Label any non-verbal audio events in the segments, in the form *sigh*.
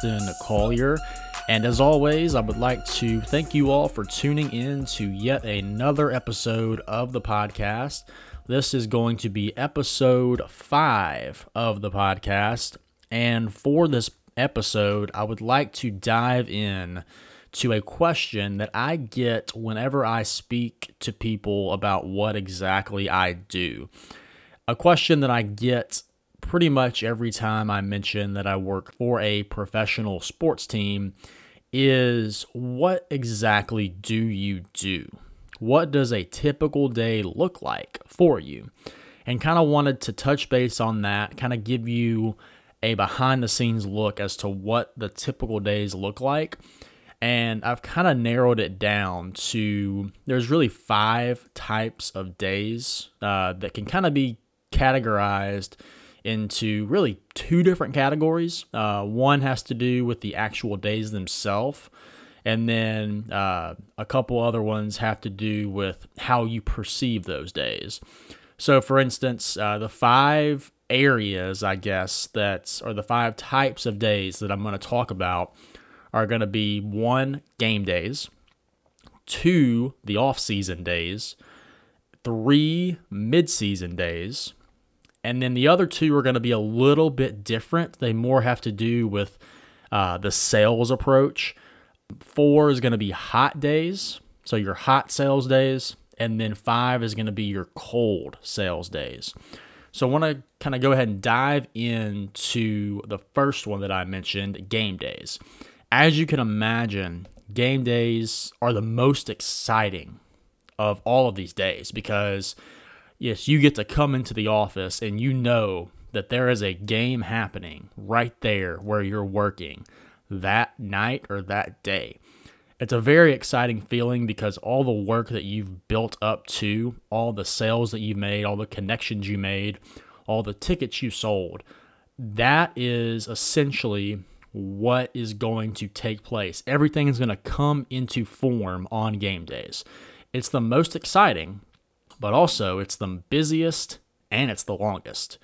Justin Collier. And as always, I would like to thank you all for tuning in to yet another episode of the podcast. This is going to be episode five of the podcast. And for this episode, I would like to dive in to a question that I get whenever I speak to people about what exactly I do. A question that I get pretty much every time I mention that I work for a professional sports team is what exactly do you do? What does a typical day look like for you? And kind of wanted to touch base on that, kind of give you a behind the scenes look as to what the typical days look like. And I've kind of narrowed it down to there's really five types of days uh, that can kind of be categorized into really two different categories. Uh, one has to do with the actual days themselves, and then uh, a couple other ones have to do with how you perceive those days. So, for instance, uh, the five areas, I guess, that are the five types of days that I'm going to talk about are going to be one, game days, two, the off season days, three, mid season days and then the other two are going to be a little bit different. They more have to do with uh, the sales approach. Four is going to be hot days, so your hot sales days. And then five is going to be your cold sales days. So I want to kind of go ahead and dive into the first one that I mentioned game days. As you can imagine, game days are the most exciting of all of these days because yes, you get to come into the office and you know that there is a game happening right there where you're working that night or that day. It's a very exciting feeling because all the work that you've built up to, all the sales that you've made, all the connections you made, all the tickets you sold, that is essentially what is going to take place. Everything is going to come into form on game days. It's the most exciting but also it's the busiest and it's the longest.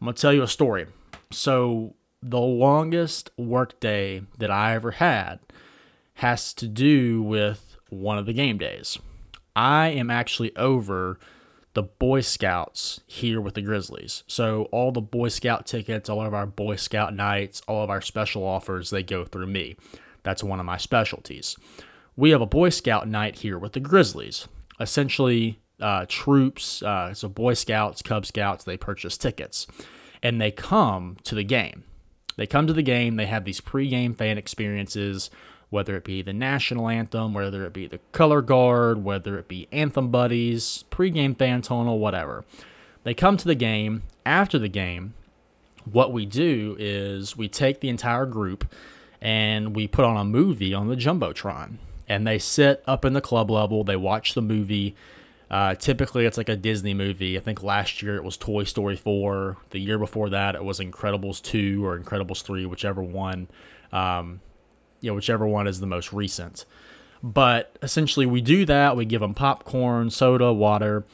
I'm going to tell you a story. So, the longest workday that I ever had has to do with one of the game days. I am actually over the Boy Scouts here with the Grizzlies. So, all the Boy Scout tickets, all of our Boy Scout nights, all of our special offers, they go through me. That's one of my specialties. We have a Boy Scout night here with the Grizzlies. Essentially, uh, troops, uh, so Boy Scouts, Cub Scouts, they purchase tickets and they come to the game. They come to the game, they have these pregame fan experiences, whether it be the national anthem, whether it be the color guard, whether it be anthem buddies, pregame fan tunnel, whatever. They come to the game. After the game, what we do is we take the entire group and we put on a movie on the Jumbotron. And they sit up in the club level, they watch the movie uh, typically, it's like a Disney movie. I think last year it was Toy Story 4. The year before that, it was Incredibles 2 or Incredibles 3, whichever one, um, you know, whichever one is the most recent. But essentially, we do that. We give them popcorn, soda, water.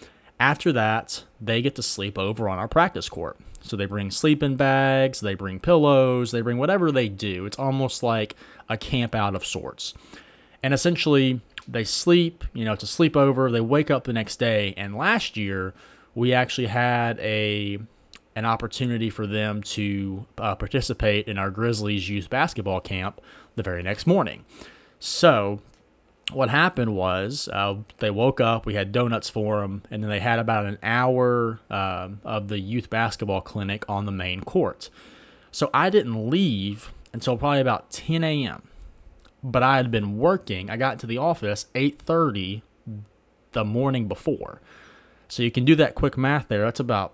After that, they get to sleep over on our practice court. So they bring sleeping bags, they bring pillows, they bring whatever they do. It's almost like a camp out of sorts. And essentially, they sleep, you know, it's a sleepover. They wake up the next day. And last year, we actually had a an opportunity for them to uh, participate in our Grizzlies youth basketball camp the very next morning. So, what happened was uh, they woke up, we had donuts for them, and then they had about an hour uh, of the youth basketball clinic on the main court. So, I didn't leave until probably about 10 a.m but I had been working. I got to the office 8:30 the morning before. So you can do that quick math there. That's about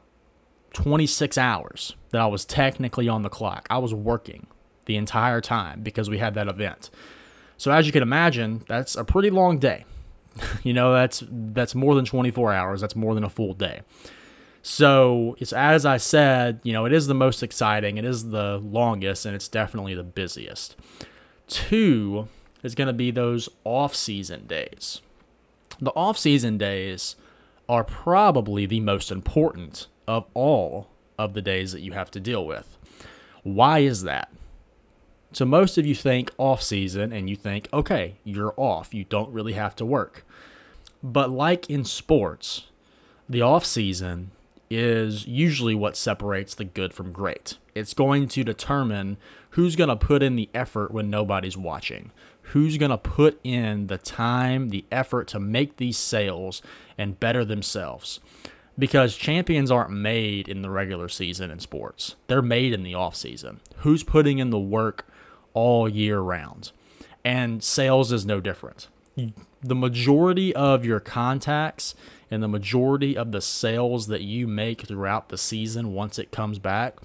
26 hours that I was technically on the clock. I was working the entire time because we had that event. So as you can imagine, that's a pretty long day. *laughs* you know, that's that's more than 24 hours. That's more than a full day. So it's as I said, you know, it is the most exciting, it is the longest, and it's definitely the busiest. Two is going to be those off season days. The off season days are probably the most important of all of the days that you have to deal with. Why is that? So most of you think off season and you think, okay, you're off. You don't really have to work. But like in sports, the off season is usually what separates the good from great. It's going to determine who's going to put in the effort when nobody's watching. Who's going to put in the time, the effort to make these sales and better themselves. Because champions aren't made in the regular season in sports. They're made in the off season. Who's putting in the work all year round. And sales is no different. The majority of your contacts and the majority of the sales that you make throughout the season once it comes back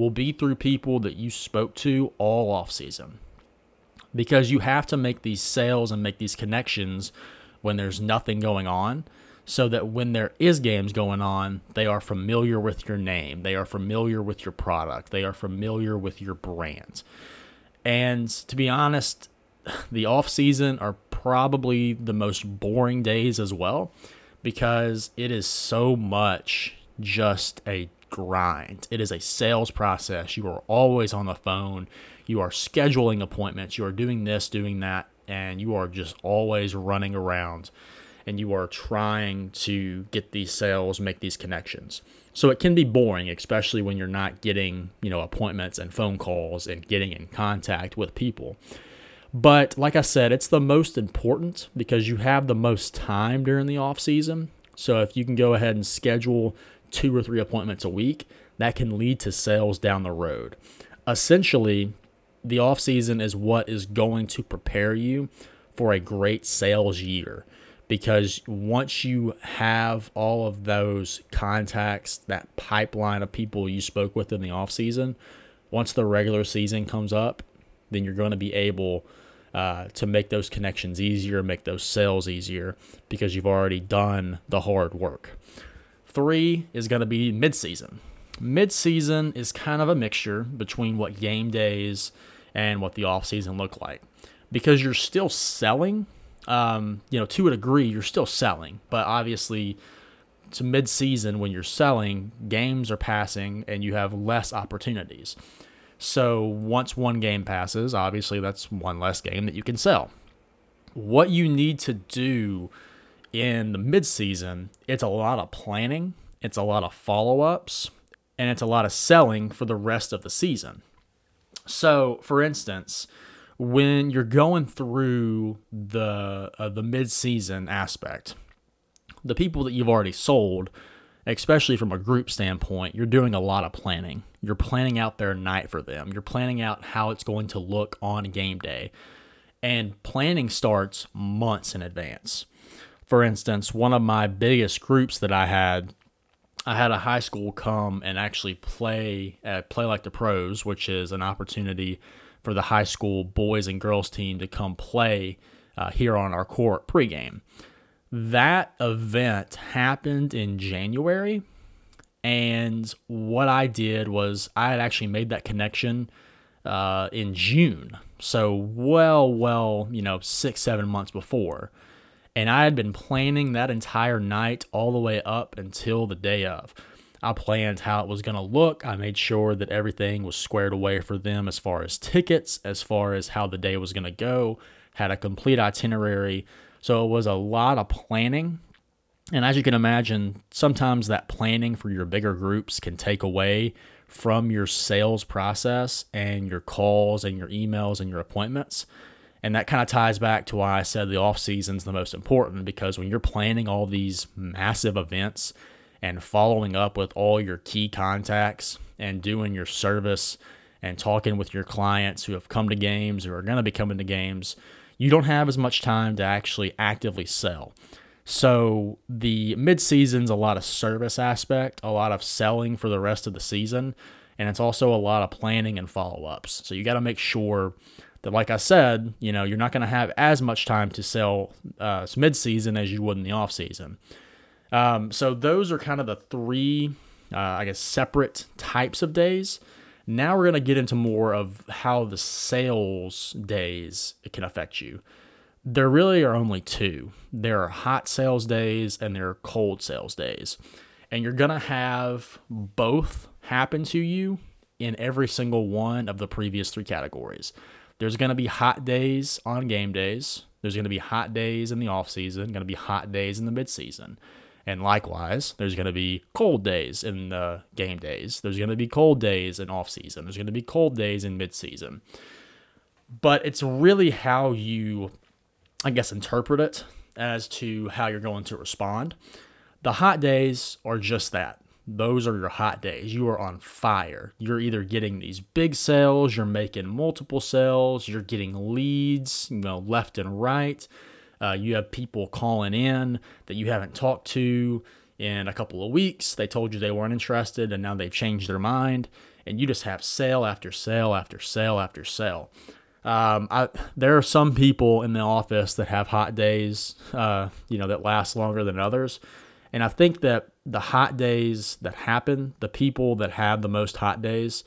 will be through people that you spoke to all off season. Because you have to make these sales and make these connections when there's nothing going on so that when there is games going on, they are familiar with your name, they are familiar with your product, they are familiar with your brand. And to be honest, *sighs* the off season are probably the most boring days as well because it is so much just a grind. It is a sales process. You are always on the phone. You are scheduling appointments. You are doing this, doing that, and you are just always running around and you are trying to get these sales, make these connections. So it can be boring, especially when you're not getting, you know, appointments and phone calls and getting in contact with people. But like I said, it's the most important because you have the most time during the off season. So if you can go ahead and schedule two or three appointments a week, that can lead to sales down the road. Essentially, the off season is what is going to prepare you for a great sales year because once you have all of those contacts, that pipeline of people you spoke with in the off season, once the regular season comes up, then you're going to be able uh, to make those connections easier, make those sales easier because you've already done the hard work. Three is going to be midseason. Midseason is kind of a mixture between what game days and what the off season look like because you're still selling um, you know, to a degree, you're still selling, but obviously, to mid-season when you're selling, games are passing and you have less opportunities. So once one game passes, obviously that's one less game that you can sell. What you need to do in the mid-season, it's a lot of planning, it's a lot of follow-ups, and it's a lot of selling for the rest of the season. So, for instance, when you're going through the uh, the mid-season aspect, the people that you've already sold, especially from a group standpoint, you're doing a lot of planning. You're planning out their night for them. You're planning out how it's going to look on game day. And planning starts months in advance. For instance, one of my biggest groups that I had I had a high school come and actually play at Play Like the Pros, which is an opportunity for the high school boys and girls team to come play uh, here on our court pregame. That event happened in January. And what I did was I had actually made that connection uh, in June. So, well, well, you know, six, seven months before. And I had been planning that entire night all the way up until the day of. I planned how it was going to look. I made sure that everything was squared away for them as far as tickets, as far as how the day was going to go, had a complete itinerary. So it was a lot of planning. And as you can imagine, sometimes that planning for your bigger groups can take away from your sales process and your calls and your emails and your appointments. And that kind of ties back to why I said the off season is the most important because when you're planning all these massive events, and following up with all your key contacts and doing your service and talking with your clients who have come to games or are going to be coming to games, you don't have as much time to actually actively sell. So the mid-season's a lot of service aspect, a lot of selling for the rest of the season, and it's also a lot of planning and follow-ups. So you got to make sure that, like I said, you know, you're not going to have as much time to sell uh, mid-season as you would in the off-season. Um, so those are kind of the three, uh, I guess, separate types of days. Now we're going to get into more of how the sales days can affect you. There really are only two. There are hot sales days and there are cold sales days. And you're going to have both happen to you in every single one of the previous three categories. There's going to be hot days on game days. There's going to be hot days in the off season, going to be hot days in the mid season. And likewise, there's going to be cold days in the game days. There's going to be cold days in off season. There's going to be cold days in mid season. But it's really how you, I guess, interpret it as to how you're going to respond. The hot days are just that. Those are your hot days. You are on fire. You're either getting these big sales, you're making multiple sales, you're getting leads, you know, left and right. Uh, you have people calling in that you haven't talked to in a couple of weeks. They told you they weren't interested and now they've changed their mind. And you just have sale after sale after sale after sale. Um, I, there are some people in the office that have hot days, uh, you know, that last longer than others. And I think that the hot days that happen, the people that have the most hot days,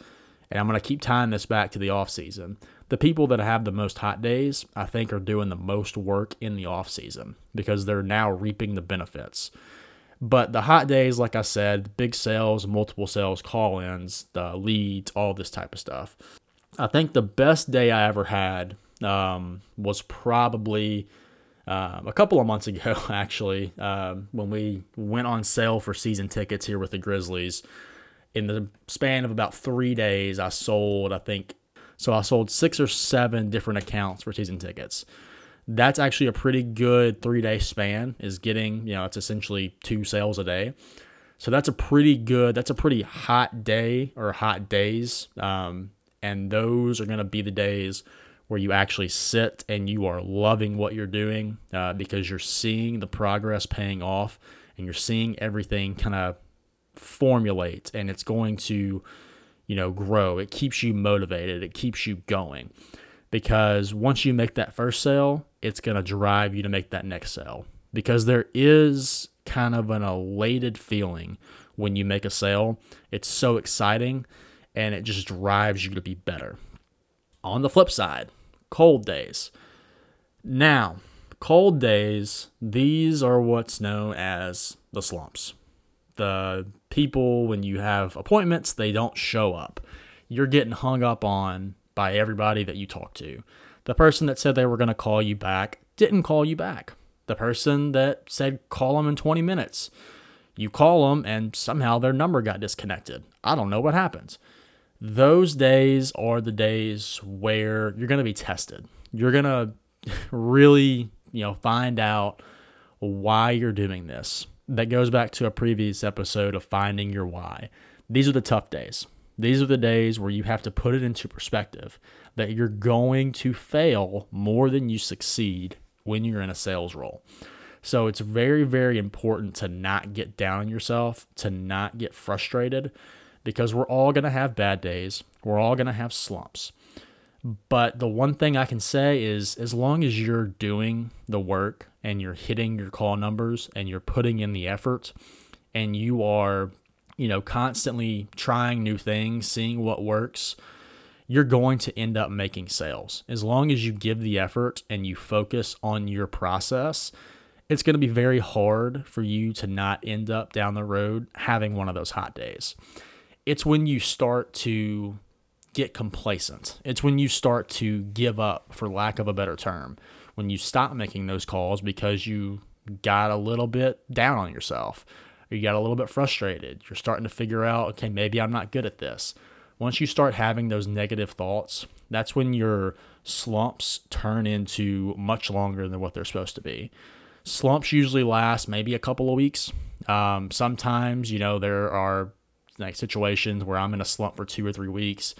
and I'm going to keep tying this back to the off season. The people that have the most hot days, I think, are doing the most work in the off season because they're now reaping the benefits. But the hot days, like I said, big sales, multiple sales, call ins, the leads, all this type of stuff. I think the best day I ever had um, was probably um, a couple of months ago, *laughs* actually, um, when we went on sale for season tickets here with the Grizzlies. In the span of about three days, I sold, I think, so I sold six or seven different accounts for season tickets. That's actually a pretty good three day span, is getting, you know, it's essentially two sales a day. So that's a pretty good, that's a pretty hot day or hot days. Um, and those are going to be the days where you actually sit and you are loving what you're doing uh, because you're seeing the progress paying off and you're seeing everything kind of formulate and it's going to you know grow. It keeps you motivated. It keeps you going. Because once you make that first sale it's going to drive you to make that next sale. Because there is kind of an elated feeling when you make a sale. It's so exciting and it just drives you to be better on the flip side, cold days. Now, cold days, these are what's known as the slumps. The people, when you have appointments, they don't show up. You're getting hung up on by everybody that you talk to. The person that said they were going to call you back didn't call you back. The person that said call them in 20 minutes, you call them and somehow their number got disconnected. I don't know what happens those days are the days where you're going to be tested. You're going *laughs* to really, you know, find out why you're doing this. That goes back to a previous episode of finding your why. These are the tough days. These are the days where you have to put it into perspective that you're going to fail more than you succeed when you're in a sales role. So it's very, very important to not get down on yourself, to not get frustrated, because we're all going to have bad days. We're all going to have slumps. But the one thing I can say is as long as you're doing the work and you're hitting your call numbers and you're putting in the effort and you are, you know, constantly trying new things, seeing what works, you're going to end up making sales. As long as you give the effort and you focus on your process, it's going to be very hard for you to not end up down the road having one of those hot days it's when you start to get complacent. It's when you start to give up, for lack of a better term, when you stop making those calls because you got a little bit down on yourself, you got a little bit frustrated. You're starting to figure out, okay, maybe I'm not good at this. Once you start having those negative thoughts, that's when your slumps turn into much longer than what they're supposed to be. Slumps usually last maybe a couple of weeks. Um, sometimes, you know, there are like situations where I'm in a slump for two or three weeks,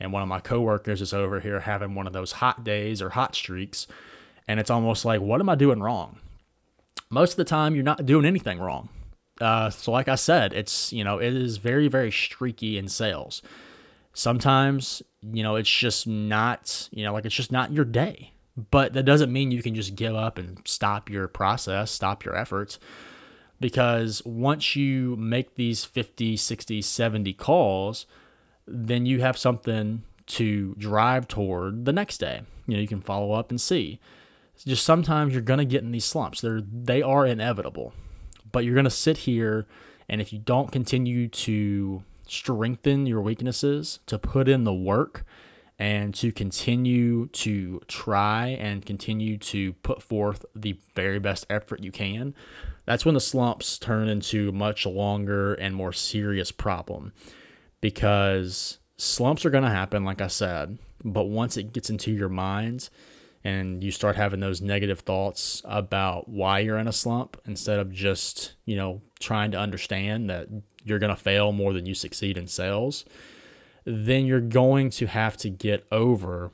and one of my coworkers is over here having one of those hot days or hot streaks, and it's almost like, what am I doing wrong? Most of the time, you're not doing anything wrong. Uh, so, like I said, it's you know it is very very streaky in sales. Sometimes you know it's just not you know like it's just not your day. But that doesn't mean you can just give up and stop your process, stop your efforts because once you make these 50, 60, 70 calls, then you have something to drive toward the next day. You know, you can follow up and see. It's just sometimes you're going to get in these slumps. They're they are inevitable. But you're going to sit here and if you don't continue to strengthen your weaknesses, to put in the work, and to continue to try and continue to put forth the very best effort you can, that's when the slumps turn into a much longer and more serious problem. Because slumps are going to happen, like I said, but once it gets into your mind and you start having those negative thoughts about why you're in a slump instead of just, you know, trying to understand that you're going to fail more than you succeed in sales, then you're going to have to get over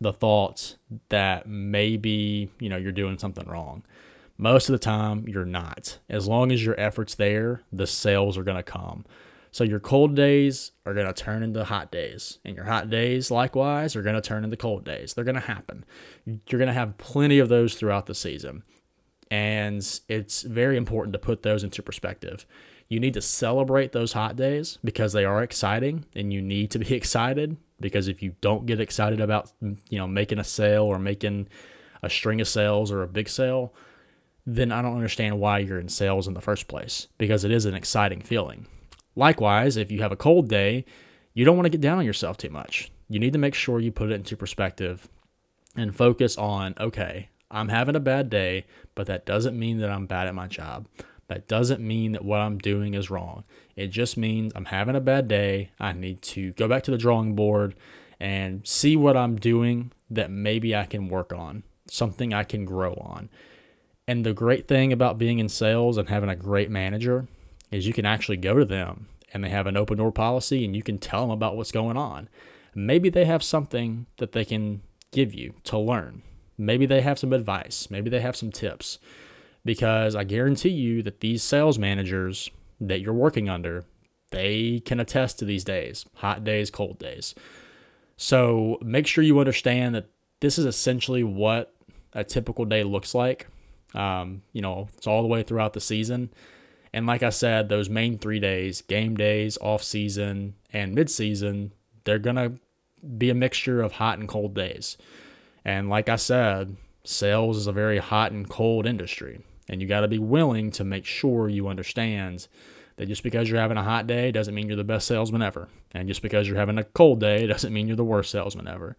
the thoughts that maybe, you know, you're doing something wrong. Most of the time, you're not. As long as your effort's there, the sales are going to come. So your cold days are going to turn into hot days, and your hot days, likewise, are going to turn into cold days. They're going to happen. You're going to have plenty of those throughout the season. And it's very important to put those into perspective. You need to celebrate those hot days because they are exciting and you need to be *laughs* excited because if you don't get excited about you know making a sale or making a string of sales or a big sale, then I don't understand why you're in sales in the first place because it is an exciting feeling. Likewise, if you have a cold day, you don't want to get down on yourself too much. You need to make sure you put it into perspective and focus on okay, I'm having a bad day, but that doesn't mean that I'm bad at my job. That doesn't mean that what I'm doing is wrong. It just means I'm having a bad day. I need to go back to the drawing board and see what I'm doing that maybe I can work on, something I can grow on. And the great thing about being in sales and having a great manager is you can actually go to them and they have an open door policy and you can tell them about what's going on. Maybe they have something that they can give you to learn. Maybe they have some advice. Maybe they have some tips. Because I guarantee you that these sales managers that you're working under, they can attest to these days hot days, cold days. So make sure you understand that this is essentially what a typical day looks like. Um, you know, it's all the way throughout the season. And like I said, those main three days, game days, off season, and mid season, they're going to be a mixture of hot and cold days. And like I said, sales is a very hot and cold industry. And you got to be willing to make sure you understand that just because you're having a hot day doesn't mean you're the best salesman ever. And just because you're having a cold day *laughs* doesn't mean you're the worst salesman ever.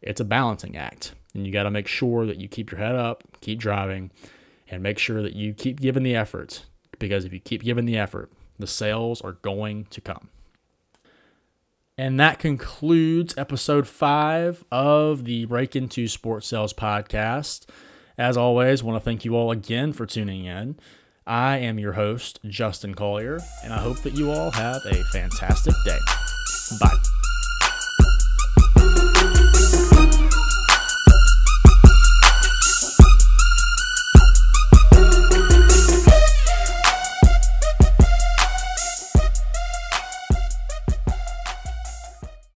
It's a balancing act. And you got to make sure that you keep your head up, keep driving, and make sure that you keep giving the effort because if you keep giving the effort, the sales are going to come. And that concludes episode five of the Break Into Sports Sales podcast. As always, want to thank you all again for tuning in. I am your host, Justin Collier, and I hope that you all have a fantastic day. Bye.